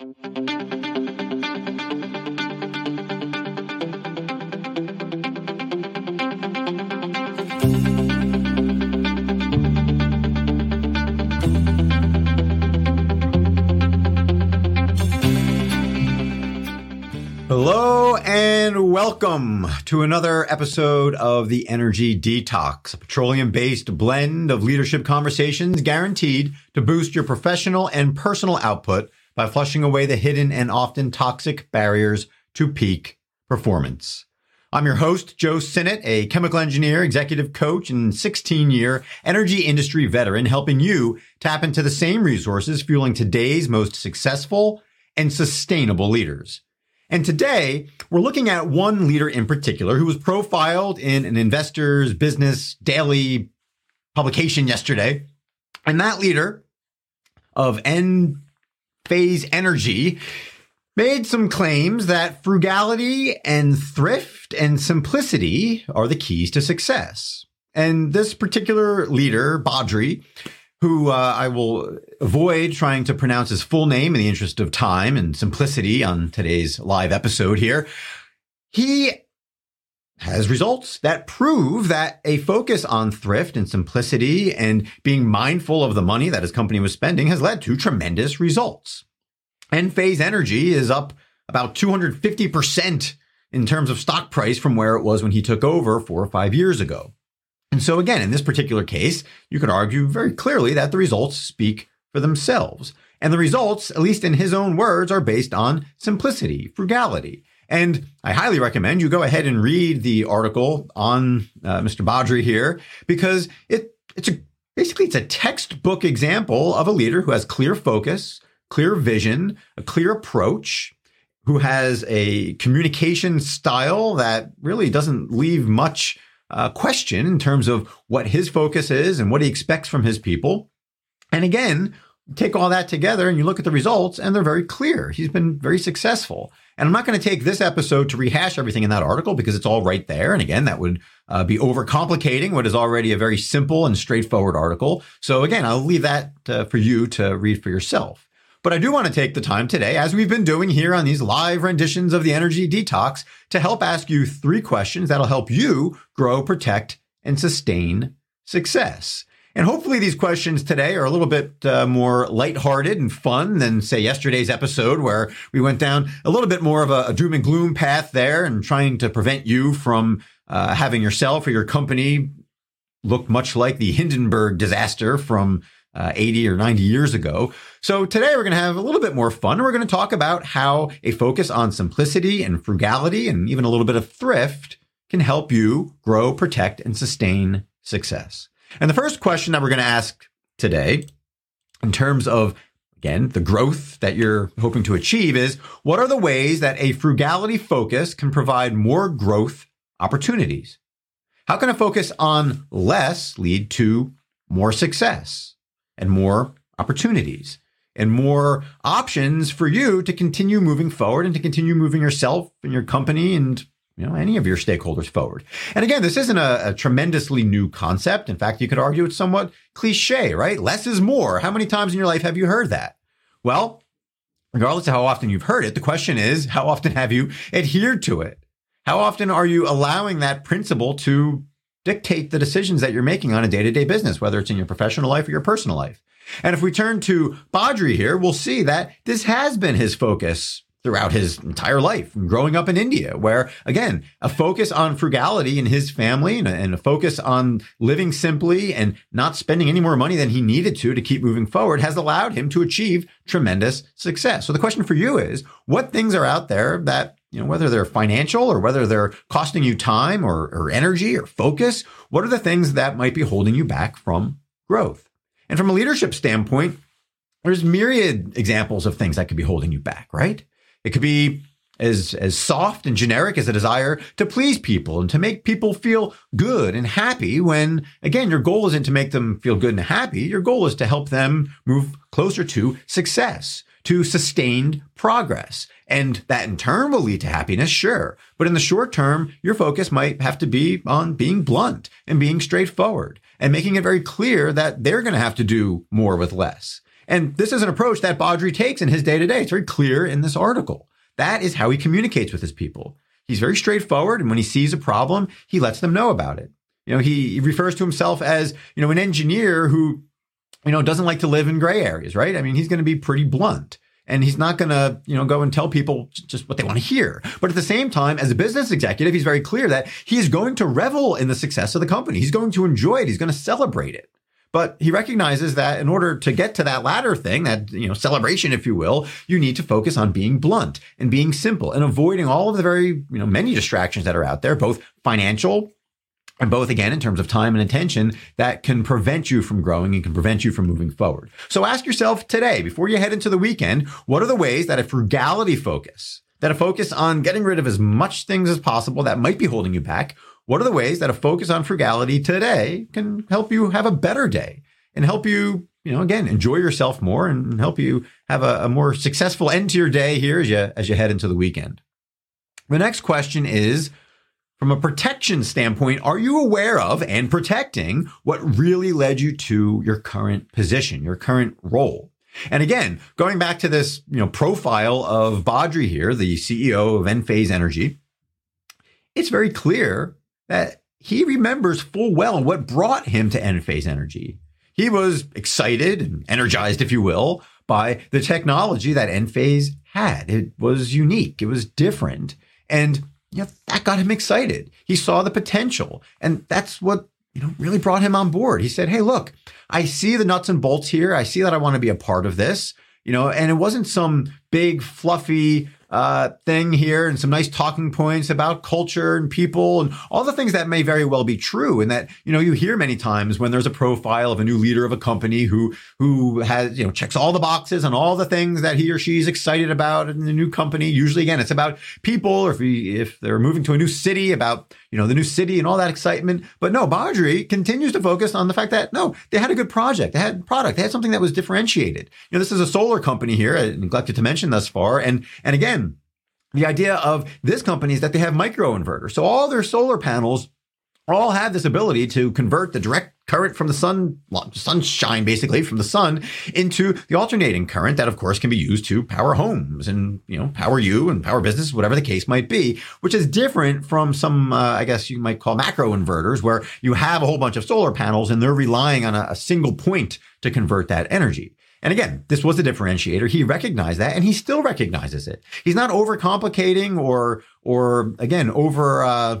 Hello and welcome to another episode of the Energy Detox, a petroleum based blend of leadership conversations guaranteed to boost your professional and personal output by flushing away the hidden and often toxic barriers to peak performance. I'm your host, Joe Sinnott, a chemical engineer, executive coach, and 16 year energy industry veteran, helping you tap into the same resources fueling today's most successful and sustainable leaders. And today we're looking at one leader in particular who was profiled in an investor's business daily publication yesterday. And that leader of N phase energy made some claims that frugality and thrift and simplicity are the keys to success. And this particular leader, Badri, who uh, I will avoid trying to pronounce his full name in the interest of time and simplicity on today's live episode here. He has results that prove that a focus on thrift and simplicity and being mindful of the money that his company was spending has led to tremendous results. Enphase Energy is up about 250% in terms of stock price from where it was when he took over four or five years ago. And so again, in this particular case, you could argue very clearly that the results speak for themselves. And the results, at least in his own words, are based on simplicity, frugality. And I highly recommend you go ahead and read the article on uh, Mr. Badri here because it it's a basically it's a textbook example of a leader who has clear focus, clear vision, a clear approach, who has a communication style that really doesn't leave much uh, question in terms of what his focus is and what he expects from his people. And again, take all that together and you look at the results and they're very clear. He's been very successful. And I'm not going to take this episode to rehash everything in that article because it's all right there. And again, that would uh, be overcomplicating what is already a very simple and straightforward article. So again, I'll leave that uh, for you to read for yourself. But I do want to take the time today, as we've been doing here on these live renditions of the Energy Detox, to help ask you three questions that'll help you grow, protect, and sustain success. And hopefully these questions today are a little bit uh, more lighthearted and fun than say yesterday's episode where we went down a little bit more of a, a doom and gloom path there and trying to prevent you from uh, having yourself or your company look much like the Hindenburg disaster from uh, 80 or 90 years ago. So today we're going to have a little bit more fun. We're going to talk about how a focus on simplicity and frugality and even a little bit of thrift can help you grow, protect, and sustain success. And the first question that we're going to ask today, in terms of again, the growth that you're hoping to achieve is what are the ways that a frugality focus can provide more growth opportunities? How can a focus on less lead to more success? And more opportunities and more options for you to continue moving forward and to continue moving yourself and your company and you know any of your stakeholders forward. And again, this isn't a, a, tremendously new concept. In fact, you could argue it's somewhat cliche, right? Less is more. How many times in your life have you heard that? Well, regardless of how often you've heard it, the question is, how often have you adhered to it? How often are you allowing that principle to dictate the decisions that you're making on a day to day business, whether it's in your professional life or your personal life. And if we turn to Badri here, we'll see that this has been his focus throughout his entire life growing up in India, where again, a focus on frugality in his family and a, and a, focus on living simply and not spending any more money than he needed to to keep moving forward has allowed him to achieve tremendous success. So the question for you is what things are out there that you know, whether they're financial or whether they're costing you time or, or energy or focus, what are the things that might be holding you back from growth? And from a leadership standpoint, there's myriad examples of things that could be holding you back, right? It could be as, as soft and generic as a desire to please people and to make people feel good and happy when, again, your goal isn't to make them feel good and happy. Your goal is to help them move closer to success, to sustained progress. And that in turn will lead to happiness, sure. But in the short term, your focus might have to be on being blunt and being straightforward and making it very clear that they're going to have to do more with less. And this is an approach that Badri takes in his day to day. It's very clear in this article. That is how he communicates with his people. He's very straightforward. And when he sees a problem, he lets them know about it. You know, he refers to himself as, you know, an engineer who, you know, doesn't like to live in gray areas, right? I mean, he's going to be pretty blunt and he's not going to, you know, go and tell people just what they want to hear. But at the same time, as a business executive, he's very clear that he is going to revel in the success of the company. He's going to enjoy it. He's going to celebrate it. But he recognizes that in order to get to that latter thing, that, you know, celebration, if you will, you need to focus on being blunt and being simple and avoiding all of the very, you know, many distractions that are out there, both financial, and both again in terms of time and attention that can prevent you from growing and can prevent you from moving forward. So ask yourself today, before you head into the weekend, what are the ways that a frugality focus, that a focus on getting rid of as much things as possible that might be holding you back, what are the ways that a focus on frugality today can help you have a better day and help you, you know, again, enjoy yourself more and help you have a, a more successful end to your day here as you, as you head into the weekend? The next question is, from a protection standpoint, are you aware of and protecting what really led you to your current position, your current role? And again, going back to this, you know, profile of Badri here, the CEO of Enphase Energy, it's very clear that he remembers full well what brought him to Enphase Energy. He was excited and energized, if you will, by the technology that Enphase had. It was unique. It was different. And you know, that got him excited. He saw the potential. And that's what, you know, really brought him on board. He said, Hey, look, I see the nuts and bolts here. I see that I want to be a part of this, you know, and it wasn't some big, fluffy, uh, thing here and some nice talking points about culture and people and all the things that may very well be true. And that, you know, you hear many times when there's a profile of a new leader of a company who, who has, you know, checks all the boxes and all the things that he or she is excited about in the new company. Usually again, it's about people or if we, if they're moving to a new city about, you know, the new city and all that excitement. But no, Badri continues to focus on the fact that no, they had a good project. They had product. They had something that was differentiated. You know, this is a solar company here. I neglected to mention thus far. And, and again, the idea of this company is that they have microinverters. So all their solar panels all have this ability to convert the direct current from the sun, sunshine basically from the sun into the alternating current that of course can be used to power homes and, you know, power you and power business, whatever the case might be, which is different from some, uh, I guess you might call macro inverters where you have a whole bunch of solar panels and they're relying on a, a single point to convert that energy. And again, this was a differentiator. He recognized that and he still recognizes it. He's not overcomplicating or, or again, over, uh,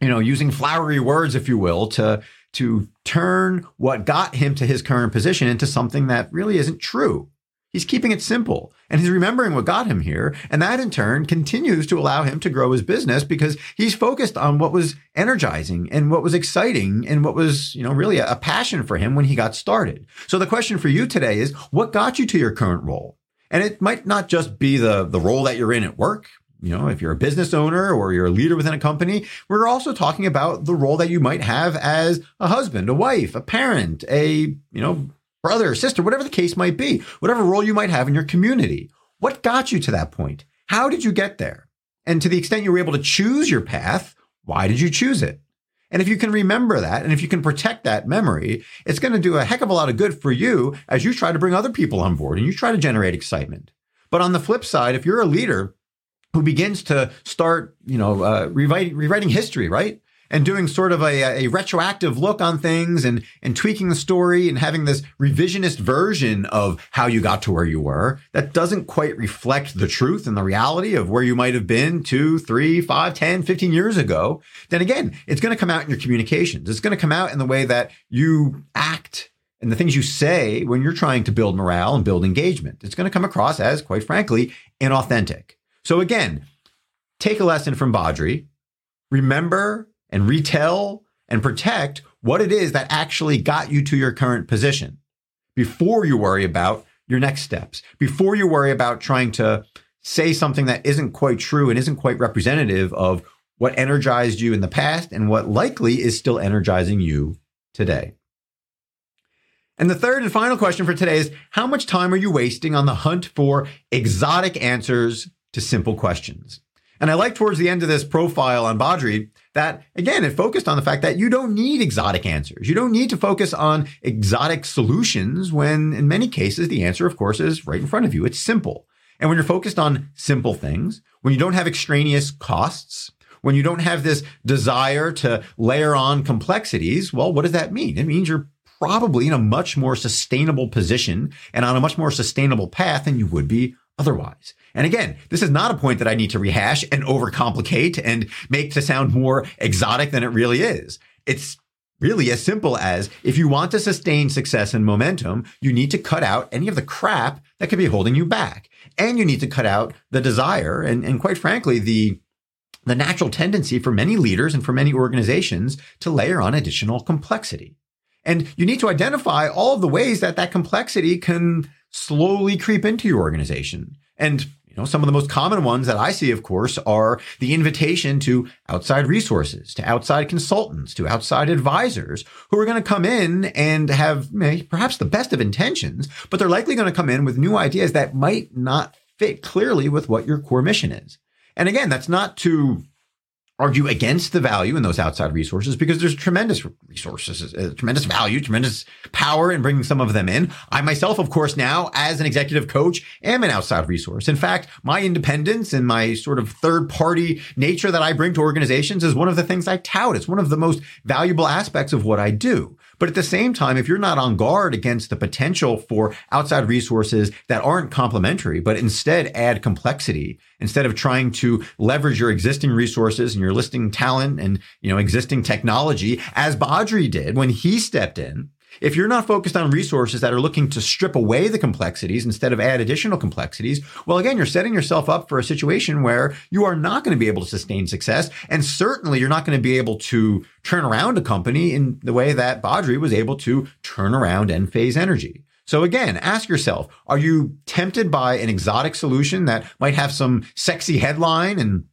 you know, using flowery words, if you will, to, to turn what got him to his current position into something that really isn't true. He's keeping it simple and he's remembering what got him here. And that in turn continues to allow him to grow his business because he's focused on what was energizing and what was exciting and what was, you know, really a, passion for him when he got started. So the question for you today is what got you to your current role? And it might not just be the, the role that you're in at work. You know, if you're a business owner or you're a leader within a company, we're also talking about the role that you might have as a husband, a wife, a parent, a, you know, brother, sister, whatever the case might be, whatever role you might have in your community. What got you to that point? How did you get there? And to the extent you were able to choose your path, why did you choose it? And if you can remember that, and if you can protect that memory, it's going to do a heck of a lot of good for you as you try to bring other people on board and you try to generate excitement. But on the flip side, if you're a leader who begins to start, you know, uh, rewriting, rewriting history, right? And doing sort of a, a retroactive look on things and, and tweaking the story and having this revisionist version of how you got to where you were that doesn't quite reflect the truth and the reality of where you might have been two, three, five, 10, 15 years ago, then again, it's going to come out in your communications. It's going to come out in the way that you act and the things you say when you're trying to build morale and build engagement. It's going to come across as, quite frankly, inauthentic. So again, take a lesson from Badri. Remember and retell and protect what it is that actually got you to your current position before you worry about your next steps, before you worry about trying to say something that isn't quite true and isn't quite representative of what energized you in the past and what likely is still energizing you today. And the third and final question for today is how much time are you wasting on the hunt for exotic answers to simple questions? And I like towards the end of this profile on Badri that, again, it focused on the fact that you don't need exotic answers. You don't need to focus on exotic solutions when in many cases, the answer, of course, is right in front of you. It's simple. And when you're focused on simple things, when you don't have extraneous costs, when you don't have this desire to layer on complexities, well, what does that mean? It means you're probably in a much more sustainable position and on a much more sustainable path than you would be otherwise. And again, this is not a point that I need to rehash and overcomplicate and make to sound more exotic than it really is. It's really as simple as if you want to sustain success and momentum, you need to cut out any of the crap that could be holding you back. And you need to cut out the desire and, and quite frankly, the the natural tendency for many leaders and for many organizations to layer on additional complexity. And you need to identify all of the ways that that complexity can slowly creep into your organization. And you know, some of the most common ones that I see, of course, are the invitation to outside resources, to outside consultants, to outside advisors who are going to come in and have perhaps the best of intentions, but they're likely going to come in with new ideas that might not fit clearly with what your core mission is. And again, that's not to argue against the value in those outside resources because there's tremendous resources, uh, tremendous value, tremendous power in bringing some of them in. I myself, of course, now as an executive coach am an outside resource. In fact, my independence and my sort of third party nature that I bring to organizations is one of the things I tout. It's one of the most valuable aspects of what I do. But at the same time, if you're not on guard against the potential for outside resources that aren't complementary, but instead add complexity, instead of trying to leverage your existing resources and your listing talent and, you know, existing technology as Badri did when he stepped in, if you're not focused on resources that are looking to strip away the complexities instead of add additional complexities, well, again, you're setting yourself up for a situation where you are not going to be able to sustain success. And certainly you're not going to be able to turn around a company in the way that Badri was able to turn around Enphase Energy. So again, ask yourself, are you tempted by an exotic solution that might have some sexy headline and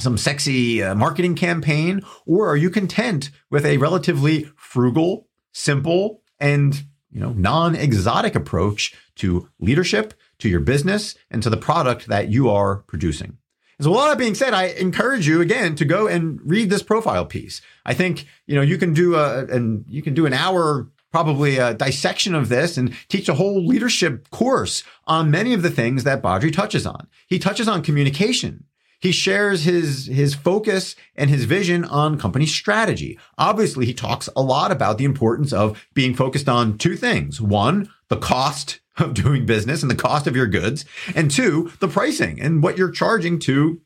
some sexy uh, marketing campaign? Or are you content with a relatively frugal, simple, and you know, non-exotic approach to leadership, to your business, and to the product that you are producing. So, with all that being said, I encourage you again to go and read this profile piece. I think you know you can do a and you can do an hour probably a dissection of this and teach a whole leadership course on many of the things that Badri touches on. He touches on communication. He shares his, his focus and his vision on company strategy. Obviously, he talks a lot about the importance of being focused on two things. One, the cost of doing business and the cost of your goods. And two, the pricing and what you're charging to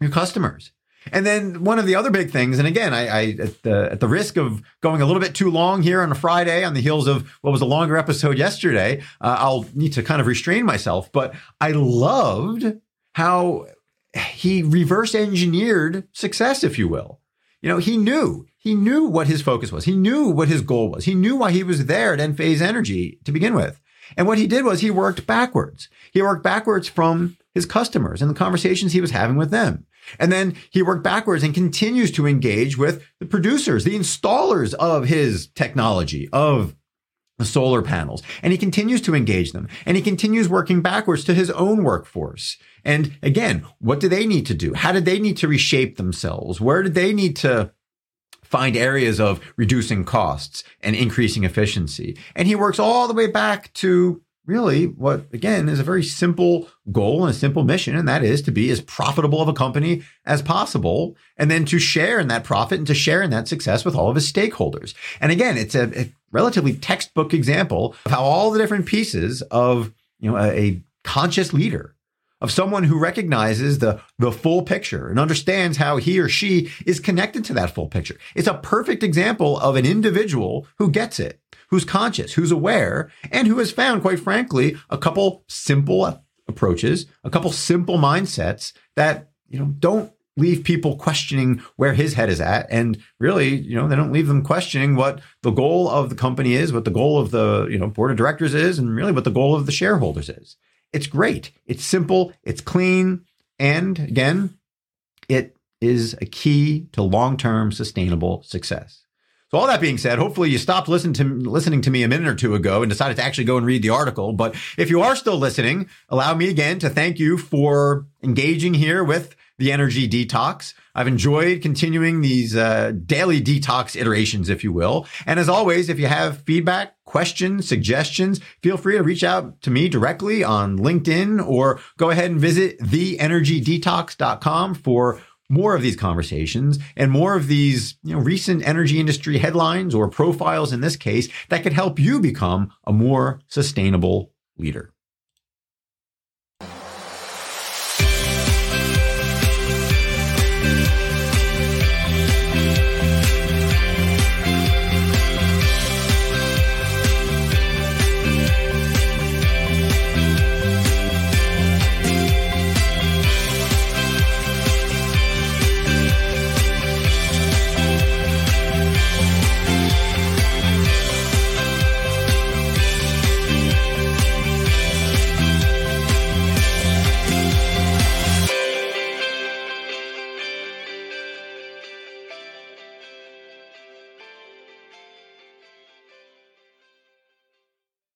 your customers. And then one of the other big things, and again, I, I at, the, at the risk of going a little bit too long here on a Friday on the heels of what was a longer episode yesterday, uh, I'll need to kind of restrain myself. But I loved how he reverse engineered success, if you will. You know, he knew, he knew what his focus was. He knew what his goal was. He knew why he was there at Enphase Energy to begin with. And what he did was he worked backwards. He worked backwards from his customers and the conversations he was having with them. And then he worked backwards and continues to engage with the producers, the installers of his technology, of solar panels. And he continues to engage them and he continues working backwards to his own workforce. And again, what do they need to do? How did they need to reshape themselves? Where did they need to find areas of reducing costs and increasing efficiency? And he works all the way back to really what again is a very simple goal and a simple mission and that is to be as profitable of a company as possible and then to share in that profit and to share in that success with all of his stakeholders and again it's a, a relatively textbook example of how all the different pieces of you know a, a conscious leader of someone who recognizes the, the full picture and understands how he or she is connected to that full picture. It's a perfect example of an individual who gets it who's conscious, who's aware, and who has found, quite frankly, a couple simple approaches, a couple simple mindsets that, you know, don't leave people questioning where his head is at. And really, you know, they don't leave them questioning what the goal of the company is, what the goal of the, you know, board of directors is, and really what the goal of the shareholders is. It's great. It's simple. It's clean. And again, it is a key to long term sustainable success. So all that being said, hopefully you stopped listening to listening to me a minute or two ago and decided to actually go and read the article. But if you are still listening, allow me again to thank you for engaging here with the energy detox. I've enjoyed continuing these uh, daily detox iterations, if you will. And as always, if you have feedback, questions, suggestions, feel free to reach out to me directly on LinkedIn or go ahead and visit theenergydetox.com for more of these conversations and more of these you know, recent energy industry headlines or profiles in this case that could help you become a more sustainable leader.